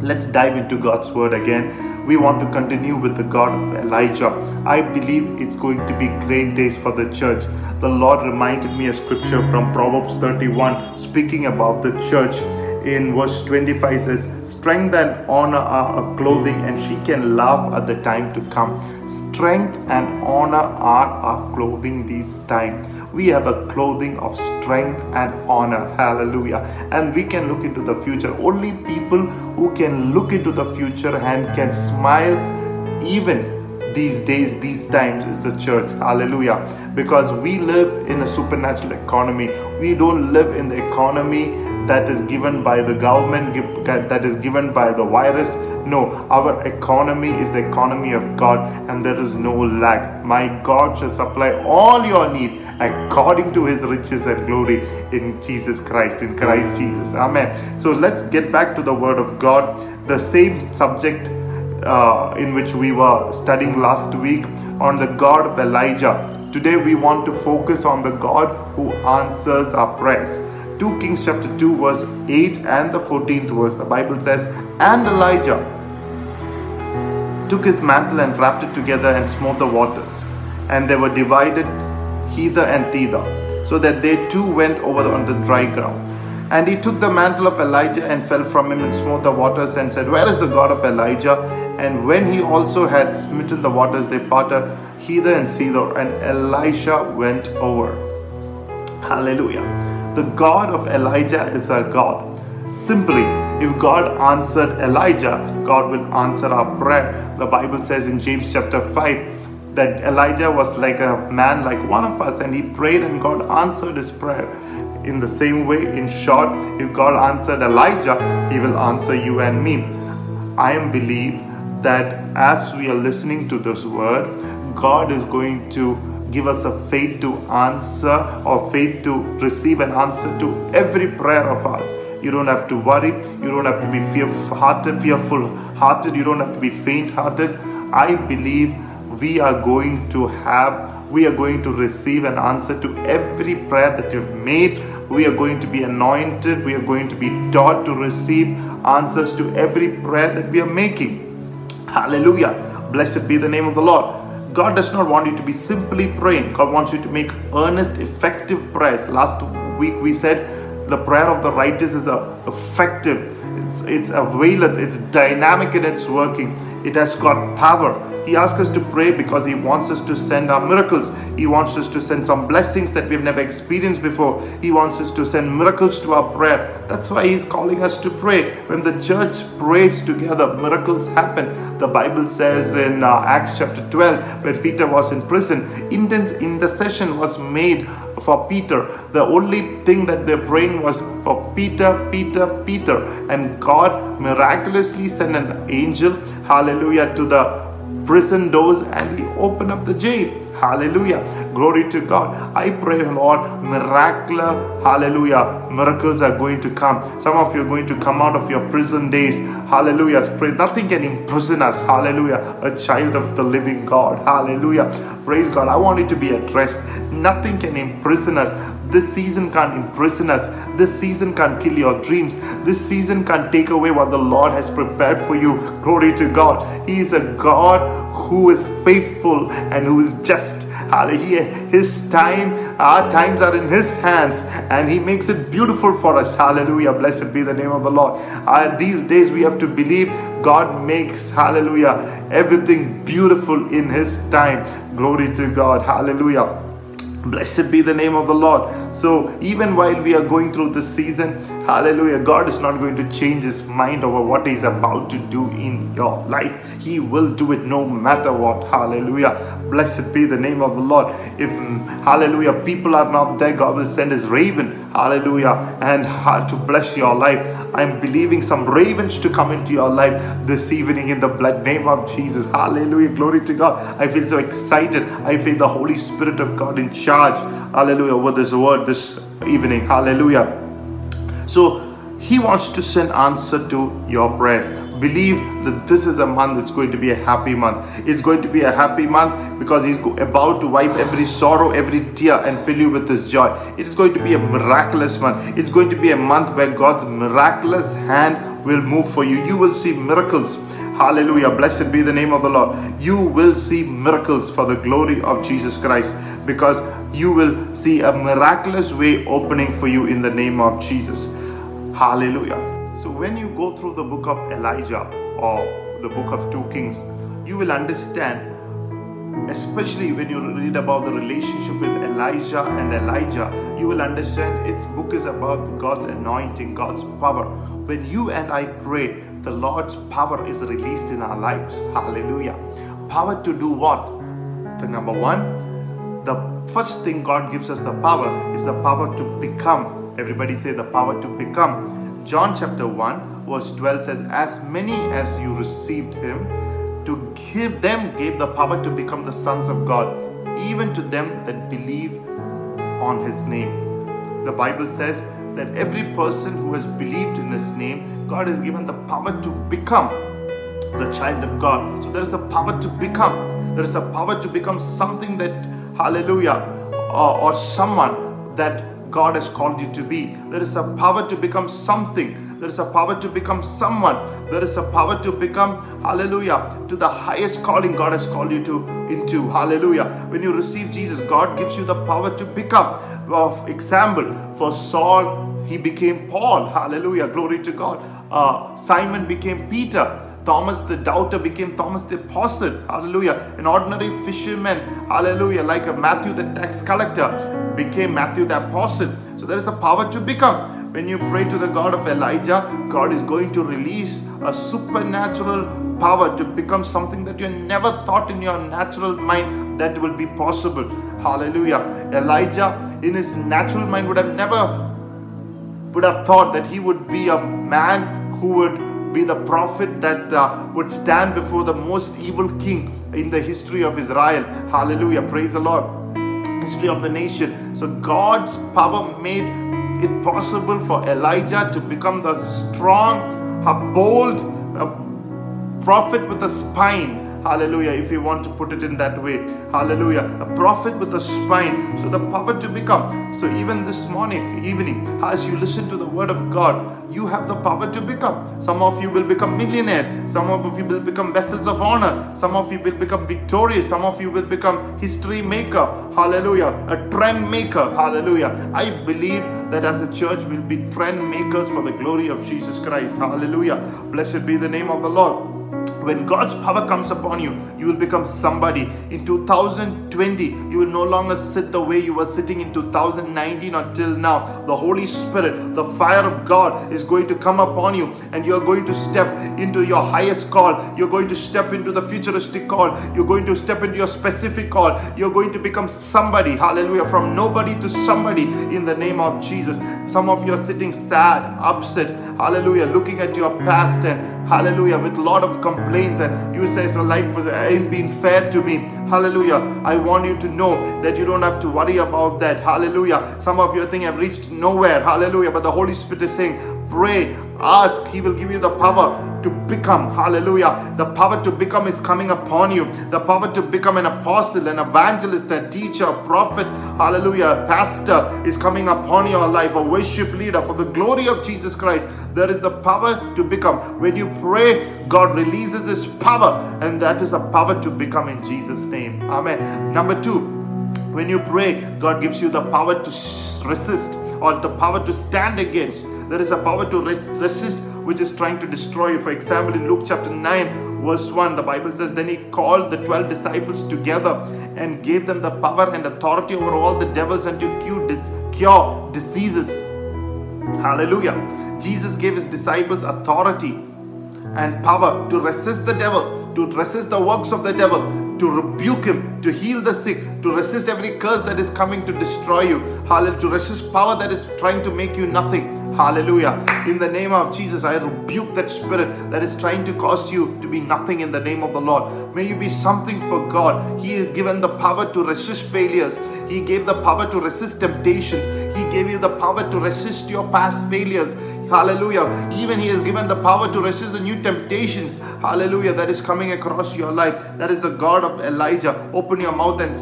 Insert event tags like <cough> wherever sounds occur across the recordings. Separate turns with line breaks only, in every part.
Let's dive into God's word again. We want to continue with the God of Elijah. I believe it's going to be great days for the church. The Lord reminded me a scripture from Proverbs 31 speaking about the church in verse 25 says, Strength and honor are a clothing, and she can laugh at the time to come. Strength and honor are our clothing this time. We have a clothing of strength and honor. Hallelujah. And we can look into the future. Only people who can look into the future and can smile even these days, these times is the church. Hallelujah. Because we live in a supernatural economy. We don't live in the economy that is given by the government, that is given by the virus. No, our economy is the economy of God, and there is no lack. My God shall supply all your need according to his riches and glory in Jesus Christ, in Christ Jesus. Amen. So let's get back to the word of God. The same subject uh, in which we were studying last week on the God of Elijah. Today we want to focus on the God who answers our prayers. 2 Kings chapter 2 verse 8 and the 14th verse. The Bible says and Elijah took his mantle and wrapped it together and smote the waters and they were divided hither and thither so that they too went over on the dry ground. And he took the mantle of Elijah and fell from him and smote the waters and said where is the God of Elijah and when he also had smitten the waters they parted hither and thither and Elisha went over. Hallelujah the God of Elijah is our God. Simply, if God answered Elijah, God will answer our prayer. The Bible says in James chapter 5 that Elijah was like a man like one of us and he prayed and God answered his prayer. In the same way, in short, if God answered Elijah, he will answer you and me. I am believe that as we are listening to this word, God is going to give us a faith to answer or faith to receive an answer to every prayer of ours. You don't have to worry. You don't have to be fear-hearted, fearful hearted. You don't have to be faint hearted. I believe we are going to have, we are going to receive an answer to every prayer that you've made. We are going to be anointed. We are going to be taught to receive answers to every prayer that we are making. Hallelujah. Blessed be the name of the Lord. God does not want you to be simply praying. God wants you to make earnest, effective prayers. Last week we said the prayer of the righteous is a effective. It's it's available. It's dynamic and it's working. It has got power. He asks us to pray because He wants us to send our miracles. He wants us to send some blessings that we've never experienced before. He wants us to send miracles to our prayer. That's why He's calling us to pray. When the church prays together, miracles happen. The Bible says in uh, Acts chapter 12, when Peter was in prison, intense intercession was made for Peter. The only thing that they're praying was for Peter, Peter, Peter. And God miraculously sent an angel, hallelujah, to the prison doors and he opened up the jail. Hallelujah. Glory to God. I pray, Lord, miraculous, hallelujah, miracles are going to come. Some of you are going to come out of your prison days. Hallelujah. Pray. Nothing can imprison us. Hallelujah. A child of the living God. Hallelujah. Praise God. I want it to be addressed. Nothing can imprison us. This season can't imprison us. This season can't kill your dreams. This season can't take away what the Lord has prepared for you. Glory to God. He is a God who is faithful and who is just. Hallelujah. His time, our times are in His hands and He makes it beautiful for us. Hallelujah. Blessed be the name of the Lord. Uh, these days we have to believe God makes, hallelujah, everything beautiful in His time. Glory to God. Hallelujah. Blessed be the name of the Lord. So, even while we are going through this season, hallelujah, God is not going to change his mind over what he's about to do in your life. He will do it no matter what. Hallelujah. Blessed be the name of the Lord. If, hallelujah, people are not there, God will send his raven, hallelujah, and to bless your life. I'm believing some ravens to come into your life this evening in the blood name of Jesus. Hallelujah. Glory to God. I feel so excited. I feel the Holy Spirit of God in charge. Hallelujah. Over this word this evening. Hallelujah. So he wants to send answer to your prayers believe that this is a month that's going to be a happy month. It's going to be a happy month because He's about to wipe every sorrow, every tear, and fill you with His joy. It is going to be a miraculous month. It's going to be a month where God's miraculous hand will move for you. You will see miracles. Hallelujah. Blessed be the name of the Lord. You will see miracles for the glory of Jesus Christ because you will see a miraculous way opening for you in the name of Jesus. Hallelujah. So, when you go through the book of Elijah or the book of 2 Kings, you will understand especially when you read about the relationship with Elijah and Elijah, you will understand its book is about God's anointing, God's power. When you and I pray, the Lord's power is released in our lives. Hallelujah. Power to do what? The number one, the first thing God gives us the power is the power to become. Everybody say the power to become. John chapter 1, verse 12 says, As many as you received him, to give them gave the power to become the sons of God, even to them that believe on his name. The Bible says that every person who has believed in his name, God has given the power to become the child of God. So there is a power to become. There is a power to become something that, hallelujah, or, or someone that God has called you to be. There is a power to become something there is a power to become someone. There is a power to become, hallelujah, to the highest calling God has called you to into. Hallelujah. When you receive Jesus, God gives you the power to become. Of example, for Saul, he became Paul. Hallelujah. Glory to God. Uh, Simon became Peter. Thomas the doubter became Thomas the apostle. Hallelujah. An ordinary fisherman. Hallelujah. Like a Matthew the tax collector became Matthew the apostle. So there is a power to become. When you pray to the God of Elijah, God is going to release a supernatural power to become something that you never thought in your natural mind that will be possible. Hallelujah. Elijah, in his natural mind, would have never would have thought that he would be a man who would be the prophet that uh, would stand before the most evil king in the history of Israel. Hallelujah. Praise the Lord. History of the nation. So God's power made it possible for Elijah to become the strong, a bold a prophet with a spine Hallelujah. If you want to put it in that way. Hallelujah. A prophet with a spine. So the power to become. So even this morning, evening, as you listen to the word of God, you have the power to become. Some of you will become millionaires. Some of you will become vessels of honor. Some of you will become victorious. Some of you will become history maker. Hallelujah. A trend maker. Hallelujah. I believe that as a church we'll be trend makers for the glory of Jesus Christ. Hallelujah. Blessed be the name of the Lord when God's power comes upon you, you will become somebody. In 2020, you will no longer sit the way you were sitting in 2019 until now. The Holy Spirit, the fire of God is going to come upon you, and you are going to step into your highest call. You're going to step into the futuristic call. You're going to step into your specific call. You're going to become somebody. Hallelujah. From nobody to somebody in the name of Jesus. Some of you are sitting sad, upset. Hallelujah. Looking at your past and hallelujah with a lot of complaints and you say, So life ain't been fair to me. Hallelujah. I want you to know that you don't have to worry about that. Hallelujah. Some of you think have reached nowhere. Hallelujah. But the Holy Spirit is saying, Pray, ask. He will give you the power to become. Hallelujah. The power to become is coming upon you. The power to become an apostle, an evangelist, a teacher, a prophet. Hallelujah. pastor is coming upon your life, a worship leader for the glory of Jesus Christ. There is the power to become. When you pray, God releases His power, and that is a power to become in Jesus' name. Amen. Number two, when you pray, God gives you the power to resist or the power to stand against. There is a power to resist which is trying to destroy you. For example, in Luke chapter 9, verse 1, the Bible says, Then he called the 12 disciples together and gave them the power and authority over all the devils and to cure, dis- cure diseases. Hallelujah. Jesus gave his disciples authority and power to resist the devil, to resist the works of the devil, to rebuke him, to heal the sick, to resist every curse that is coming to destroy you. Hallelujah. To resist power that is trying to make you nothing. Hallelujah. In the name of Jesus, I rebuke that spirit that is trying to cause you to be nothing in the name of the Lord. May you be something for God. He has given the power to resist failures. He gave the power to resist temptations. He gave you the power to resist your past failures. Hallelujah. Even He has given the power to resist the new temptations. Hallelujah. That is coming across your life. That is the God of Elijah. Open your mouth and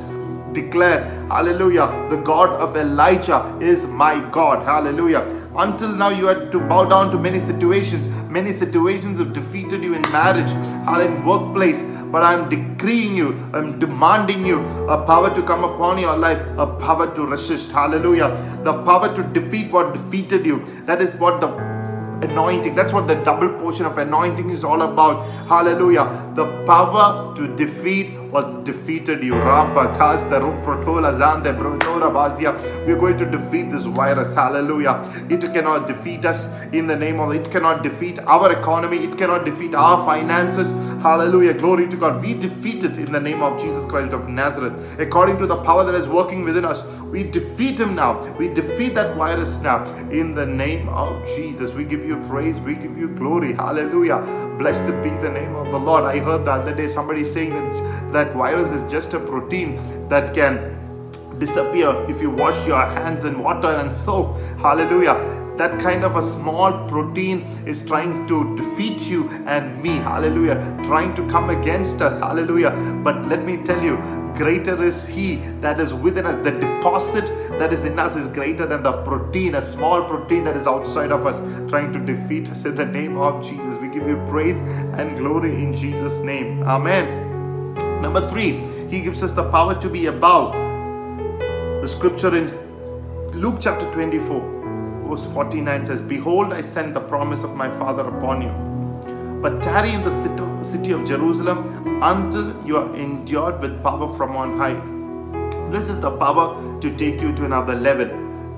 declare, Hallelujah, the God of Elijah is my God. Hallelujah. Until now, you had to bow down to many situations, Many situations have defeated you in marriage, or in workplace, but I'm decreeing you, I'm demanding you a power to come upon your life, a power to resist. Hallelujah. The power to defeat what defeated you. That is what the anointing. That's what the double portion of anointing is all about. Hallelujah. The power to defeat defeated you. Rampa, Zande. We're going to defeat this virus. Hallelujah. It cannot defeat us in the name of it cannot defeat our economy. It cannot defeat our finances. Hallelujah. Glory to God. We defeat it in the name of Jesus Christ of Nazareth. According to the power that is working within us, we defeat him now. We defeat that virus now in the name of Jesus. We give you praise. We give you glory. Hallelujah. Blessed be the name of the Lord. I heard the other day somebody saying that that virus is just a protein that can disappear if you wash your hands in water and soap. Hallelujah. That kind of a small protein is trying to defeat you and me. Hallelujah. Trying to come against us. Hallelujah. But let me tell you greater is he that is within us. The deposit that is in us is greater than the protein a small protein that is outside of us trying to defeat us in the name of jesus. We give you praise and glory in jesus name. Amen Number three, he gives us the power to be above. The scripture in Luke chapter 24, verse 49 says, Behold, I send the promise of my Father upon you. But tarry in the city of Jerusalem until you are endured with power from on high. This is the power to take you to another level.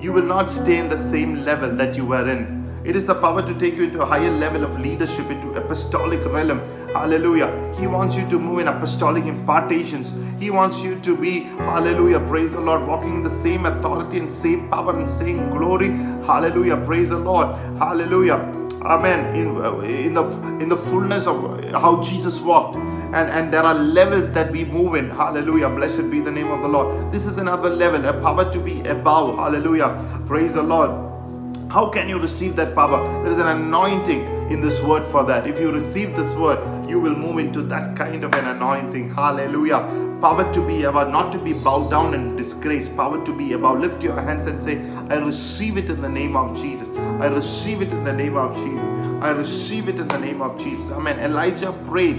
You will not stay in the same level that you were in it is the power to take you into a higher level of leadership, into apostolic realm. Hallelujah. He wants you to move in apostolic impartations. He wants you to be, hallelujah, praise the Lord, walking in the same authority and same power and same glory. Hallelujah, praise the Lord. Hallelujah. Amen. In, uh, in the in the fullness of how Jesus walked, and and there are levels that we move in. Hallelujah. Blessed be the name of the Lord. This is another level, a power to be above. Hallelujah. Praise the Lord. How can you receive that power? There is an anointing in this word for that. If you receive this word, you will move into that kind of an anointing. Hallelujah. Power to be about, not to be bowed down and disgraced. Power to be about. Lift your hands and say, I receive it in the name of Jesus. I receive it in the name of Jesus. I receive it in the name of Jesus. Amen. Elijah prayed.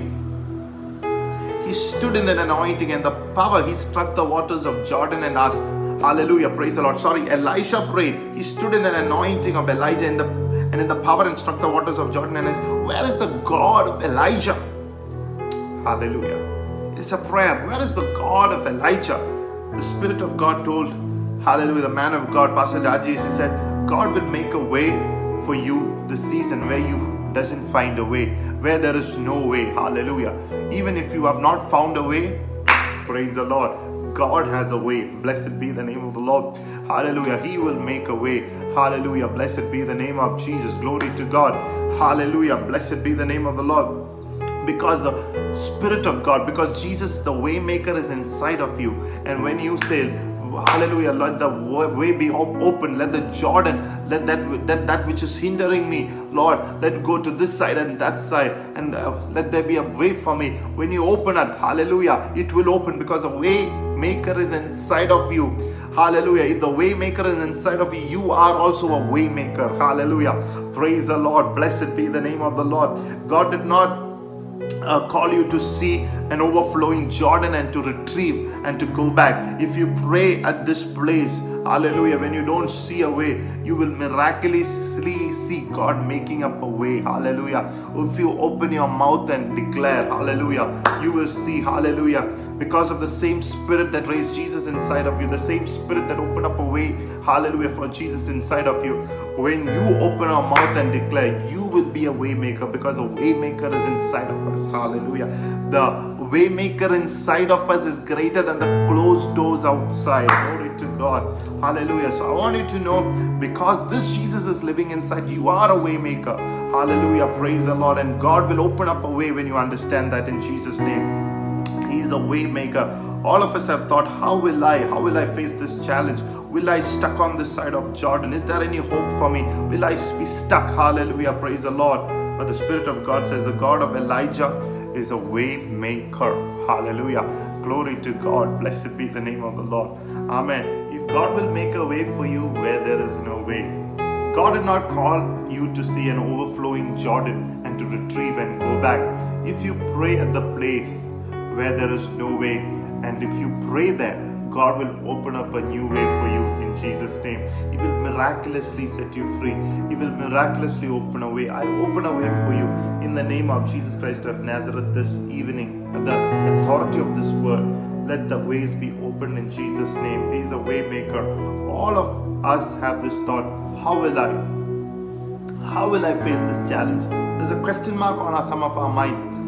He stood in that anointing and the power. He struck the waters of Jordan and asked, Hallelujah. Praise the Lord. Sorry, Elisha prayed. He stood in the anointing of Elijah in the and in the power and struck the waters of Jordan and says, Where is the God of Elijah? Hallelujah. It's a prayer. Where is the God of Elijah? The Spirit of God told, Hallelujah, the man of God, Pastor Rajesh, he said, God will make a way for you this season where you doesn't find a way, where there is no way. Hallelujah. Even if you have not found a way, praise the Lord God has a way. Blessed be the name of the Lord. Hallelujah. He will make a way. Hallelujah. Blessed be the name of Jesus. Glory to God. Hallelujah. Blessed be the name of the Lord. Because the Spirit of God, because Jesus, the waymaker, is inside of you. And when you say, hallelujah let the way be open let the jordan let that that, that which is hindering me lord let go to this side and that side and uh, let there be a way for me when you open it hallelujah it will open because the way maker is inside of you Hallelujah. If the waymaker is inside of you, you are also a waymaker. Hallelujah. Praise the Lord. Blessed be the name of the Lord. God did not uh, call you to see an overflowing Jordan and to retrieve and to go back. If you pray at this place, hallelujah, when you don't see a way, you will miraculously see God making up a way. Hallelujah. If you open your mouth and declare, hallelujah, you will see, hallelujah, because of the same spirit that raised Jesus inside of you, the same spirit that opened up a way, hallelujah, for Jesus inside of you. When you open your mouth and declare, you will be a waymaker because a waymaker is inside of us. Hallelujah. The waymaker inside of us is greater than the closed doors outside. Glory to God. Hallelujah. So I want you to know because this Jesus is living inside, you are a waymaker. Hallelujah. Praise the Lord. And God will open up a way when you understand that in Jesus' name. He's a waymaker. All of us have thought, how will I? How will I face this challenge? Will I stuck on this side of Jordan? Is there any hope for me? Will I be stuck? Hallelujah. Praise the Lord. But the Spirit of God says, the God of Elijah is a way maker. Hallelujah. Glory to God. Blessed be the name of the Lord. Amen. If God will make a way for you where there is no way, God did not call you to see an overflowing Jordan and to retrieve and go back. If you pray at the place where there is no way, and if you pray there, God will open up a new way for you in Jesus' name. He will miraculously set you free. He will miraculously open a way. I open a way for you in the name of Jesus Christ of Nazareth this evening. At the authority of this word, let the ways be opened in Jesus' name. He is a way maker. All of us have this thought how will I? How will I face this challenge? There's a question mark on some of our minds.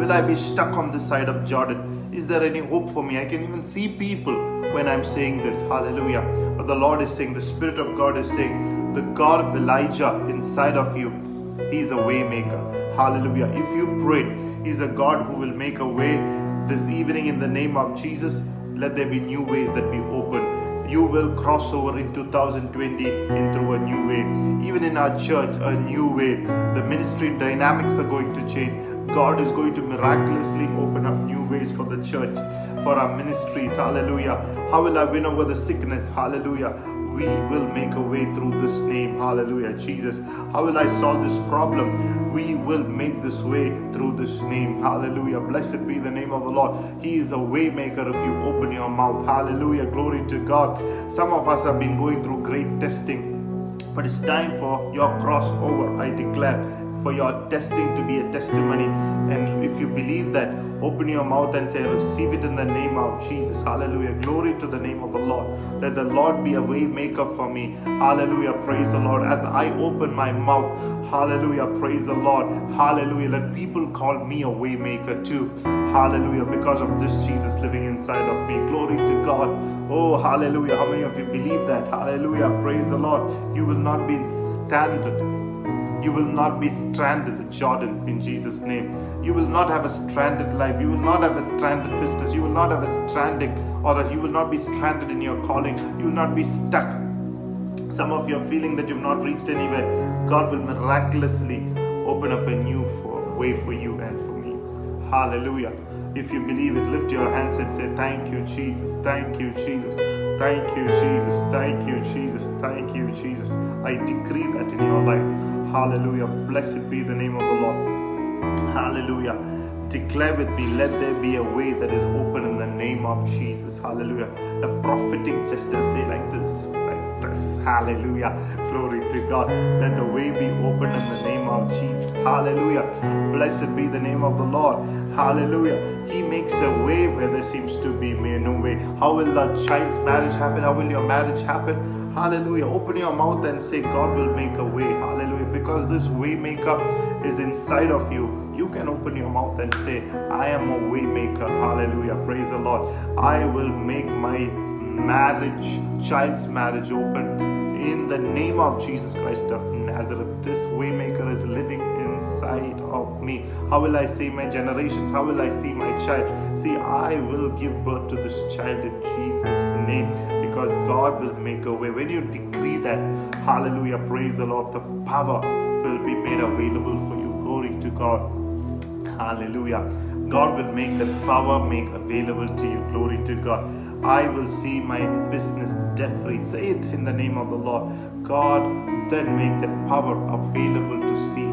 Will I be stuck on this side of Jordan? Is there any hope for me? I can even see people when I'm saying this. Hallelujah. But the Lord is saying, the Spirit of God is saying, the God of Elijah inside of you, He's a way maker. Hallelujah. If you pray, He's a God who will make a way this evening in the name of Jesus. Let there be new ways that be open you will cross over in 2020 in through a new way. Even in our church, a new way. The ministry dynamics are going to change. God is going to miraculously open up new ways for the church, for our ministries. Hallelujah. How will I win over the sickness? Hallelujah we will make a way through this name. Hallelujah. Jesus. How will I solve this problem? We will make this way through this name. Hallelujah. Blessed be the name of the Lord. He is a way maker if you open your mouth. Hallelujah. Glory to God. Some of us have been going through great testing. But it's time for your crossover, I declare for your testing to be a testimony. And if you believe that, open your mouth and say, Receive it in the name of Jesus. Hallelujah. Glory to the name of the Lord. Let the Lord be a way maker for me. Hallelujah. Praise the Lord. As I open my mouth, hallelujah. Praise the Lord. Hallelujah. Let people call me a way maker too. Hallelujah. Because of this Jesus living inside of me. Glory to God. Oh, hallelujah. How many of you believe that? Hallelujah. Praise the Lord. You will not be standard you will not be stranded Jordan in Jesus' name. You will not have a stranded life. You will not have a stranded business. You will not have a stranding, or you will not be stranded in your calling. You will not be stuck. Some of you are feeling that you've not reached anywhere. God will miraculously open up a new way for you and for me. Hallelujah. If you believe it, lift your hands and say, Thank you, Jesus. Thank you, Jesus. Thank you, Jesus. Thank you, Jesus. Thank you, Jesus. I decree that in your life. Hallelujah. Blessed be the name of the Lord. Hallelujah. Declare with me, let there be a way that is open in the name of Jesus. Hallelujah. The prophetic gesture say like this, Hallelujah. Glory to God. Let the way be open in the name of Jesus. Hallelujah. Blessed be the name of the Lord. Hallelujah. He makes a way where there seems to be no way. How will a child's marriage happen? How will your marriage happen? Hallelujah. Open your mouth and say, God will make a way. Hallelujah. Because this way maker is inside of you. You can open your mouth and say, I am a way maker. Hallelujah. Praise the Lord. I will make my marriage, child's marriage open in the name of Jesus Christ of Nazareth. This waymaker is living inside of me. How will I see my generations? How will I see my child? See, I will give birth to this child in Jesus' name because God will make a way. When you decree that, hallelujah, praise the Lord, the power will be made available for you. Glory to God. Hallelujah. God will make the power make available to you. Glory to God. I will see my business debt free. Say it in the name of the Lord. God then make the power available to see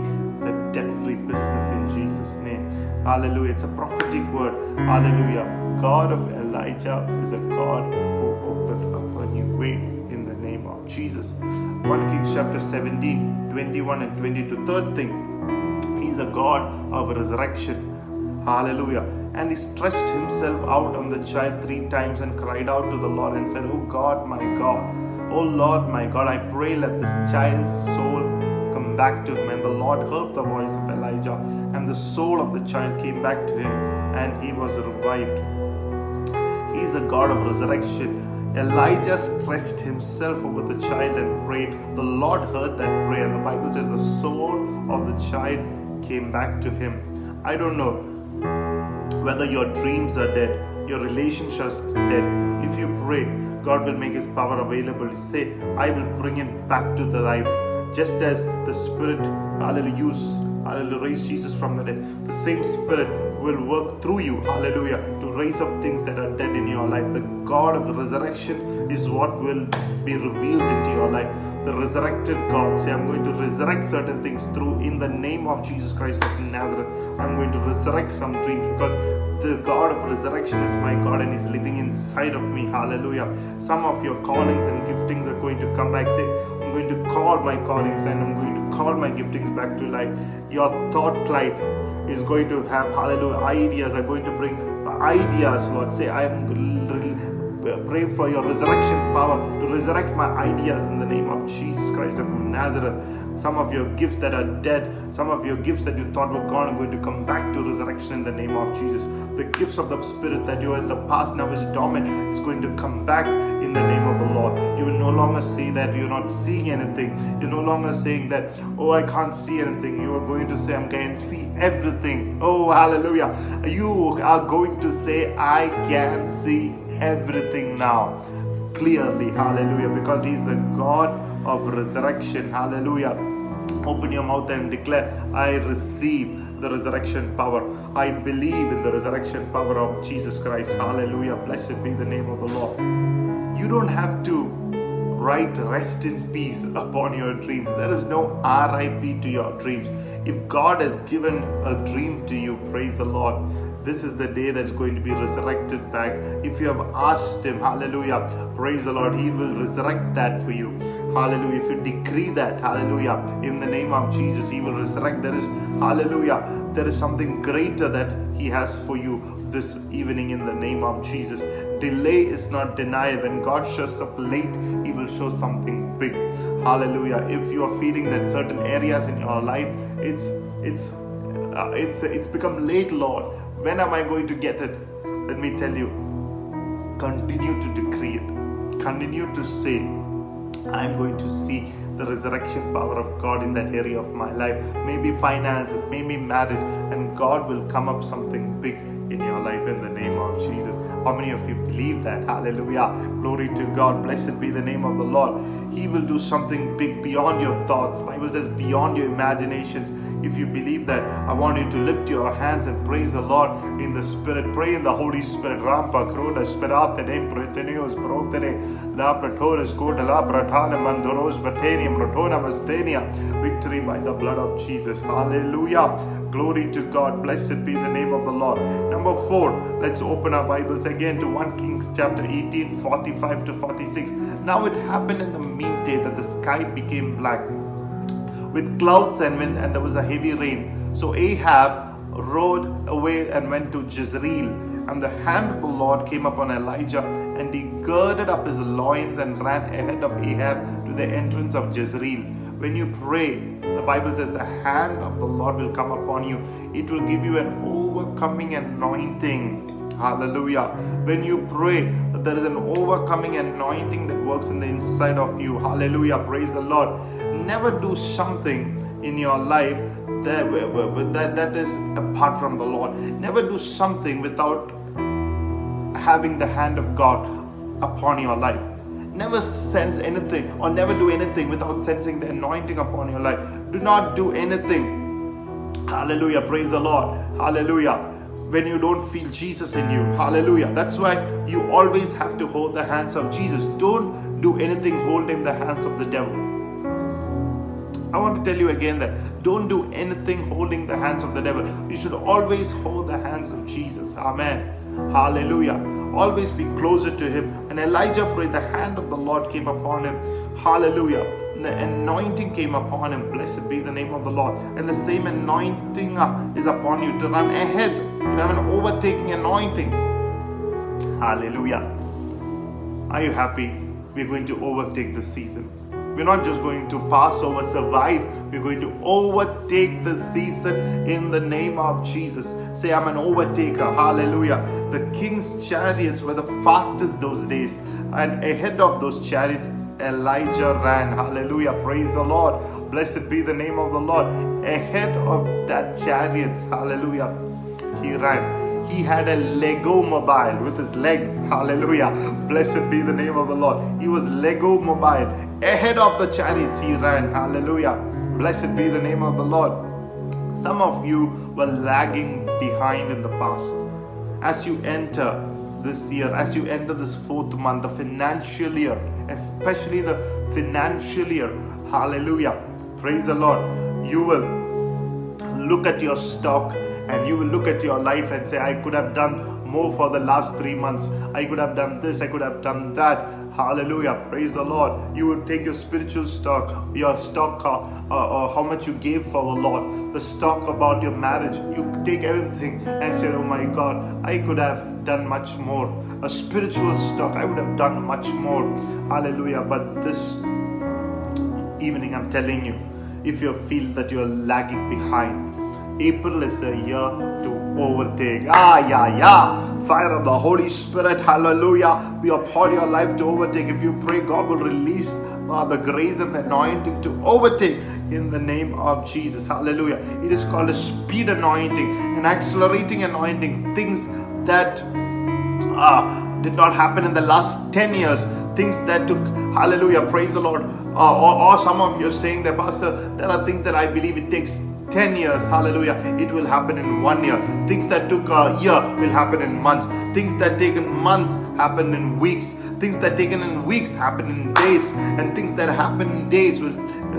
the debt free business in Jesus' name. Hallelujah. It's a prophetic word. Hallelujah. God of Elijah is a God who opened up a new way in the name of Jesus. 1 Kings chapter 17, 21 and 22. Third thing, He's a God of resurrection. Hallelujah. And he stretched himself out on the child three times and cried out to the Lord and said, Oh God, my God, oh Lord, my God, I pray let this child's soul come back to him. And the Lord heard the voice of Elijah, and the soul of the child came back to him, and he was revived. He is a God of resurrection. Elijah stretched himself over the child and prayed. The Lord heard that prayer. And the Bible says the soul of the child came back to him. I don't know whether your dreams are dead, your relationships dead. If you pray, God will make His power available. You say, I will bring it back to the life. Just as the Spirit, hallelujah, use hallelujah, raise Jesus from the dead. The same Spirit will work through you, hallelujah, to raise up things that are dead in your life. The God of the resurrection is what will be revealed into your life. The resurrected God, say, I'm going to resurrect certain things through in the name of Jesus Christ of Nazareth. I'm going to resurrect some dreams because the God of resurrection is my God and He's living inside of me. Hallelujah. Some of your callings and giftings are going to come back. Say, I'm going to call my callings and I'm going to call my giftings back to life. Your thought life is going to have, hallelujah, ideas are going to bring ideas, Lord. Say, I am pray for your resurrection power to resurrect my ideas in the name of Jesus Christ of Nazareth. Some of your gifts that are dead, some of your gifts that you thought were gone are going to come back to resurrection in the name of Jesus. The gifts of the Spirit that you had in the past now is dormant is going to come back in the name of the Lord. You will no longer say that you're not seeing anything. You're no longer saying that, oh, I can't see anything. You are going to say, I can see everything. Oh, hallelujah. You are going to say, I can see everything now clearly. Hallelujah. Because He's the God of resurrection. Hallelujah. Open your mouth and declare, I receive the resurrection power. I believe in the resurrection power of Jesus Christ. Hallelujah. Blessed be the name of the Lord. You don't have to write rest in peace upon your dreams. There is no RIP to your dreams. If God has given a dream to you, praise the Lord this is the day that's going to be resurrected back. If you have asked Him, hallelujah, praise the Lord, He will resurrect that for you. Hallelujah. If you decree that, hallelujah, in the name of Jesus, He will resurrect. There is, hallelujah, there is something greater that He has for you this evening in the name of Jesus. Delay is not denial. When God shows up late, He will show something big. Hallelujah. If you are feeling that certain areas in your life, it's it's uh, it's it's become late, Lord. When am I going to get it? Let me tell you, continue to decree it. Continue to say, I'm going to see the resurrection power of God in that area of my life. Maybe finances, maybe marriage, and God will come up something big in your life in the name of Jesus. How many of you believe that? Hallelujah. Glory to God. Blessed be the name of the Lord. He will do something big beyond your thoughts. Bible says beyond your imaginations if you believe that, I want you to lift your hands and praise the Lord in the Spirit. Pray in the Holy Spirit. Rampa kruda sperate nem pretenios protere la pretoris koda la pratana mandoros batenium protona mastenia. Victory by the blood of Jesus. Hallelujah. Glory to God. Blessed be the name of the Lord. Number four, let's open our Bibles again to 1 Kings chapter 18, 45 to 46. Now it happened in the midday that the sky became black with clouds and wind, and there was a heavy rain. So Ahab rode away and went to Jezreel. And the hand of the Lord came upon Elijah, and he girded up his loins and ran ahead of Ahab to the entrance of Jezreel. When you pray, the Bible says the hand of the Lord will come upon you. It will give you an overcoming anointing. Hallelujah. When you pray, there is an overcoming anointing that works in the inside of you. Hallelujah. Praise the Lord never do something in your life that, that, that is apart from the Lord. Never do something without having the hand of God upon your life. Never sense anything or never do anything without sensing the anointing upon your life. Do not do anything. Hallelujah. Praise the Lord. Hallelujah. When you don't feel Jesus in you. Hallelujah. That's why you always have to hold the hands of Jesus. Don't do anything holding the hands of the devil. I want to tell you again that don't do anything holding the hands of the devil. You should always hold the hands of Jesus. Amen. Hallelujah. Always be closer to him. And Elijah prayed, the hand of the Lord came upon him. Hallelujah. The anointing came upon him. Blessed be the name of the Lord. And the same anointing uh, is upon you to run ahead, to have an overtaking anointing. Hallelujah. Are you happy? We're going to overtake this season. We're not just going to pass over, survive. We're going to overtake the season in the name of Jesus. Say, I'm an overtaker. Hallelujah. The king's chariots were the fastest those days. And ahead of those chariots, Elijah ran. Hallelujah. Praise the Lord. Blessed be the name of the Lord. Ahead of that chariots, hallelujah, he ran he had a Lego mobile with his legs. Hallelujah. Blessed be the name of the Lord. He was Lego mobile. Ahead of the chariots he ran. Hallelujah. Blessed be the name of the Lord. Some of you were lagging behind in the past. As you enter this year, as you enter this fourth month, the financial year, especially the financial year, hallelujah, praise the Lord, you will look at your stock and you will look at your life and say, I could have done more for the last three months. I could have done this, I could have done that. Hallelujah. Praise the Lord. You would take your spiritual stock, your stock, uh, uh, how much you gave for the Lord, the stock about your marriage. You take everything and say, Oh my God, I could have done much more. A spiritual stock, I would have done much more. Hallelujah. But this evening, I'm telling you, if you feel that you're lagging behind, April is a year to overtake. Ah, yeah, yeah. Fire of the Holy Spirit, hallelujah. Be upon your life to overtake. If you pray, God will release uh, the grace and the anointing to overtake in the name of Jesus. Hallelujah. It is called a speed anointing, an accelerating anointing. Things that uh, did not happen in the last 10 years, things that took, hallelujah, praise the Lord. Uh, or, or some of you are saying that, Pastor, there are things that I believe it takes 10 years hallelujah it will happen in one year. Things that took a year will happen in months. Things that taken months happen in weeks. Things that taken in weeks happen in days. And things that happen in days will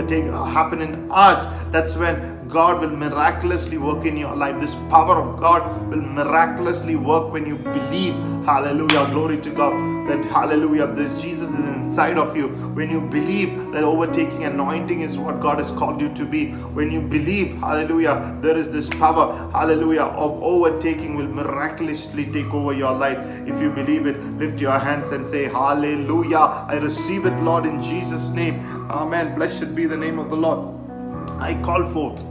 take uh, happen in hours. That's when God will miraculously work in your life. This power of God will miraculously work when you believe. Hallelujah. Glory to God. That hallelujah, this Jesus is inside of you. When you believe that overtaking anointing is what God has called you to be. When you believe, hallelujah, there is this power, hallelujah, of overtaking will miraculously take over your life. If you believe it, lift your hands and say, Hallelujah. I receive it, Lord, in Jesus' name. Amen. Blessed be the name of the Lord. I call forth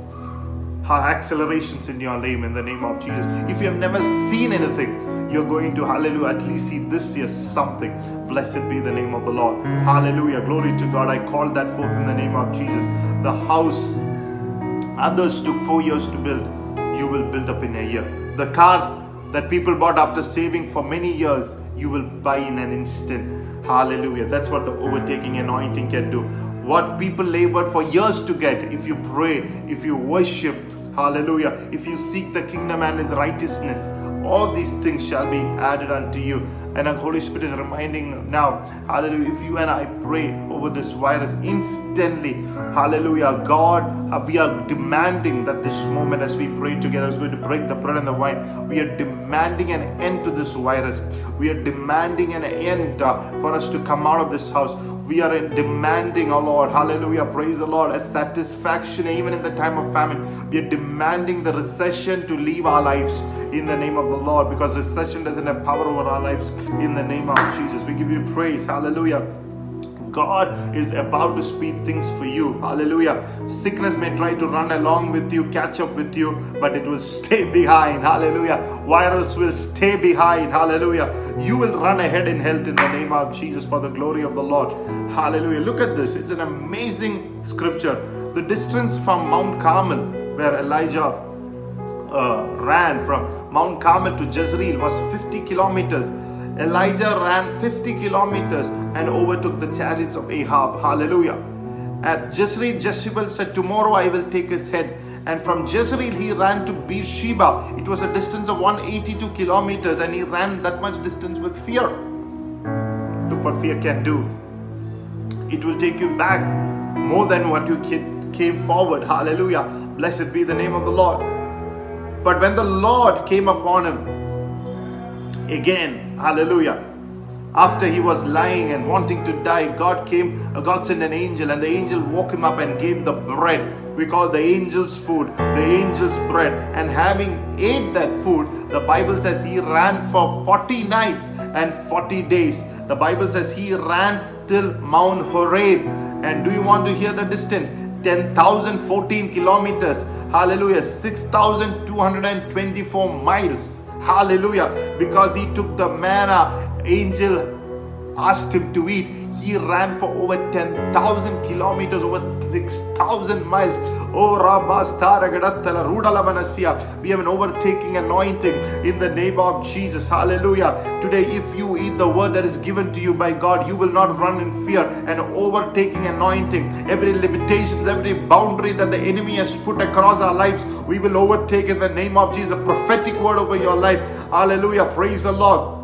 accelerations in your name in the name of Jesus. If you have never seen anything, you're going to, hallelujah, at least see this year something. Blessed be the name of the Lord. Hallelujah. Glory to God. I call that forth in the name of Jesus. The house others took four years to build, you will build up in a year. The car that people bought after saving for many years, you will buy in an instant. Hallelujah. That's what the overtaking anointing can do. What people labored for years to get, if you pray, if you worship, Hallelujah. If you seek the kingdom and his righteousness, all these things shall be added unto you. And the Holy Spirit is reminding now, hallelujah, if you and I pray over this virus instantly, hallelujah, God, uh, we are demanding that this moment as we pray together, as we break the bread and the wine, we are demanding an end to this virus. We are demanding an end uh, for us to come out of this house. We are demanding, oh Lord, hallelujah, praise the Lord, a satisfaction even in the time of famine. We are demanding the recession to leave our lives in the name of the Lord because recession doesn't have power over our lives in the name of Jesus. We give you praise, hallelujah. God is about to speed things for you. Hallelujah. Sickness may try to run along with you, catch up with you, but it will <laughs> stay behind. Hallelujah. Virals will stay behind. Hallelujah. You will run ahead in health in the name of Jesus for the glory of the Lord. Hallelujah. Look at this. It's an amazing scripture. The distance from Mount Carmel, where Elijah uh, ran from Mount Carmel to Jezreel, was 50 kilometers Elijah ran 50 kilometers and overtook the chariots of Ahab. Hallelujah. At Jezreel, Jezebel said, Tomorrow I will take his head. And from Jezreel, he ran to Beersheba. It was a distance of 182 kilometers, and he ran that much distance with fear. Look what fear can do. It will take you back more than what you came forward. Hallelujah. Blessed be the name of the Lord. But when the Lord came upon him, again. Hallelujah. After he was lying and wanting to die, God came, God sent an angel, and the angel woke him up and gave the bread. We call the angel's food, the angel's bread. And having ate that food, the Bible says he ran for 40 nights and 40 days. The Bible says he ran till Mount Horeb. And do you want to hear the distance? 10,014 kilometers. Hallelujah. 6,224 miles. Hallelujah. Because he took the manna angel asked him to eat. He ran for over 10,000 kilometers, over 6,000 miles. Oh, we have an overtaking anointing in the name of Jesus. Hallelujah. Today, if you eat the word that is given to you by God, you will not run in fear. An overtaking anointing, every limitations, every boundary that the enemy has put across our lives, we will overtake in the name of Jesus. A prophetic word over your life. Hallelujah. Praise the Lord.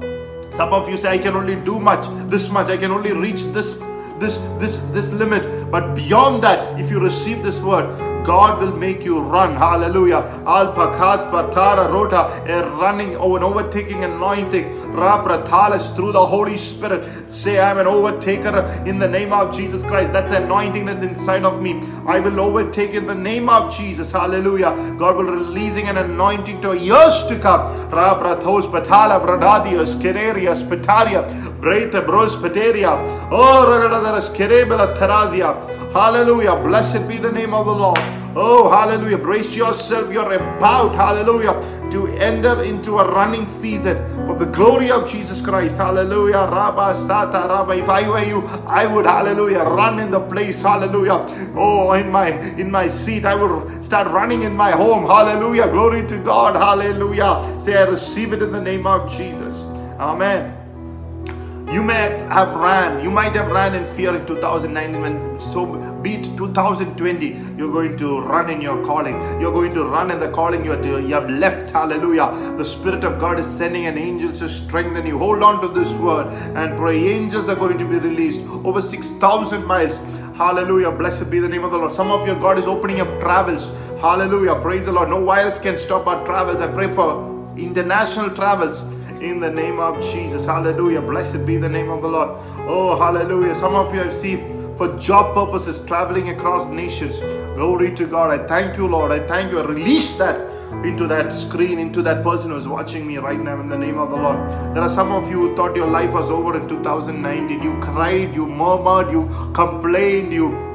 Some of you say, I can only do much, this much, I can only reach this this this this limit. But beyond that if you receive this word God will make you run. Hallelujah. Alpakas patara rota, a running or an overtaking anointing. Rapratalis through the Holy Spirit. Say, I'm an overtaker in the name of Jesus Christ. That's anointing that's inside of me. I will overtake in the name of Jesus. Hallelujah. God will releasing an anointing to years to come. Rabrathos patala bradadios kererias petaria. Breitha bros peteria. Oh, kerebela terazia. Hallelujah. Blessed be the name of the Lord. Oh, hallelujah. Brace yourself. You're about, hallelujah, to enter into a running season for the glory of Jesus Christ. Hallelujah. Rabba Sata Rabba. If I were you, I would, hallelujah, run in the place. Hallelujah. Oh, in my in my seat, I will start running in my home. Hallelujah. Glory to God. Hallelujah. Say, I receive it in the name of Jesus. Amen. You might have ran, you might have ran in fear in 2019 when so beat 2020. You're going to run in your calling. You're going to run in the calling you, you have left. Hallelujah. The Spirit of God is sending an angel to strengthen you. Hold on to this word and pray. Angels are going to be released over 6,000 miles. Hallelujah. Blessed be the name of the Lord. Some of your God is opening up travels. Hallelujah. Praise the Lord. No virus can stop our travels. I pray for international travels in the name of Jesus. Hallelujah. Blessed be the name of the Lord. Oh, hallelujah. Some of you have seen for job purposes traveling across nations. Glory to God. I thank you, Lord. I thank you. I release that into that screen, into that person who's watching me right now in the name of the Lord. There are some of you who thought your life was over in 2019. You cried, you murmured, you complained, you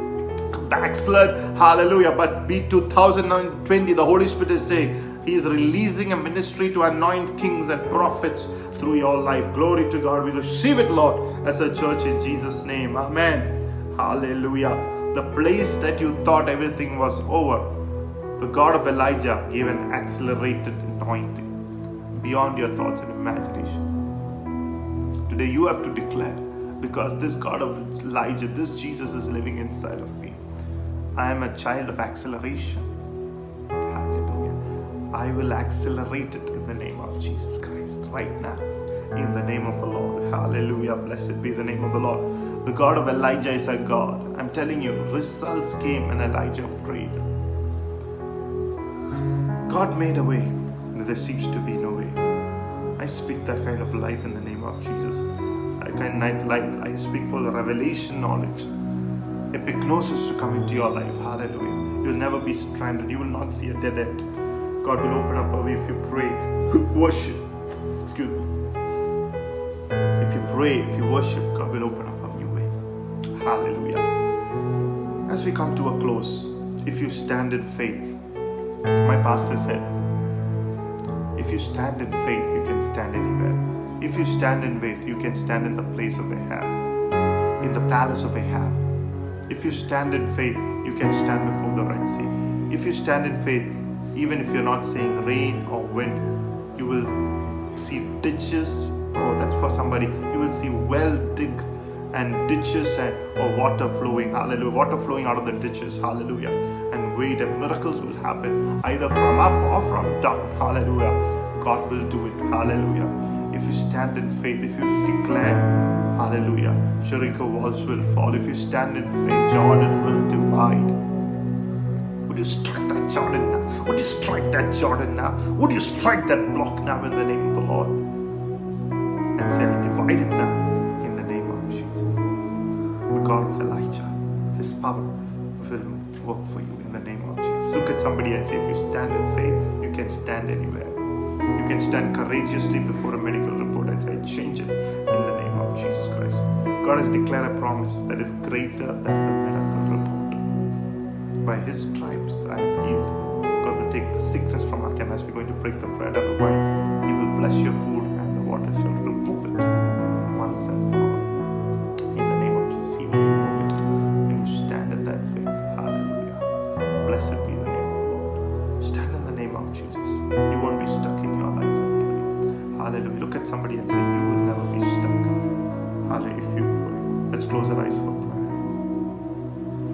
backslid. Hallelujah. But be 2020, the Holy Spirit is saying, he is releasing a ministry to anoint kings and prophets through your life. Glory to God. We receive it, Lord, as a church in Jesus' name. Amen. Hallelujah. The place that you thought everything was over, the God of Elijah gave an accelerated anointing beyond your thoughts and imaginations. Today you have to declare because this God of Elijah, this Jesus is living inside of me. I am a child of acceleration. I will accelerate it in the name of Jesus Christ right now. In the name of the Lord. Hallelujah. Blessed be the name of the Lord. The God of Elijah is a God. I'm telling you, results came and Elijah prayed. God made a way. There seems to be no way. I speak that kind of life in the name of Jesus. I kind of like I speak for the revelation knowledge, epignosis to come into your life. Hallelujah. You'll never be stranded. You will not see a dead end. God will open up a way if you pray, <laughs> worship. Excuse me. If you pray, if you worship, God will open up a new way. Hallelujah. As we come to a close, if you stand in faith, my pastor said, if you stand in faith, you can stand anywhere. If you stand in faith, you can stand in the place of Ahab, in the palace of Ahab. If you stand in faith, you can stand before the Red Sea. If you stand in faith, even if you're not seeing rain or wind, you will see ditches. Oh, that's for somebody. You will see well dig and ditches and or water flowing. Hallelujah. Water flowing out of the ditches. Hallelujah. And wait, and miracles will happen either from up or from down. Hallelujah. God will do it. Hallelujah. If you stand in faith, if you declare, Hallelujah, Jericho walls will fall. If you stand in faith, Jordan will divide. Would you strike that Jordan now? Would you strike that Jordan now? Would you strike that block now in the name of the Lord? And say, I divide it now in the name of Jesus. The God of Elijah, His power will work for you in the name of Jesus. Look at somebody and say, if you stand in faith, you can stand anywhere. You can stand courageously before a medical report and say, change it in the name of Jesus Christ. God has declared a promise that is greater than the miracle by his stripes I am healed. God will take the sickness from our camp we're going to break the bread and the wine. He will bless your food and the water shall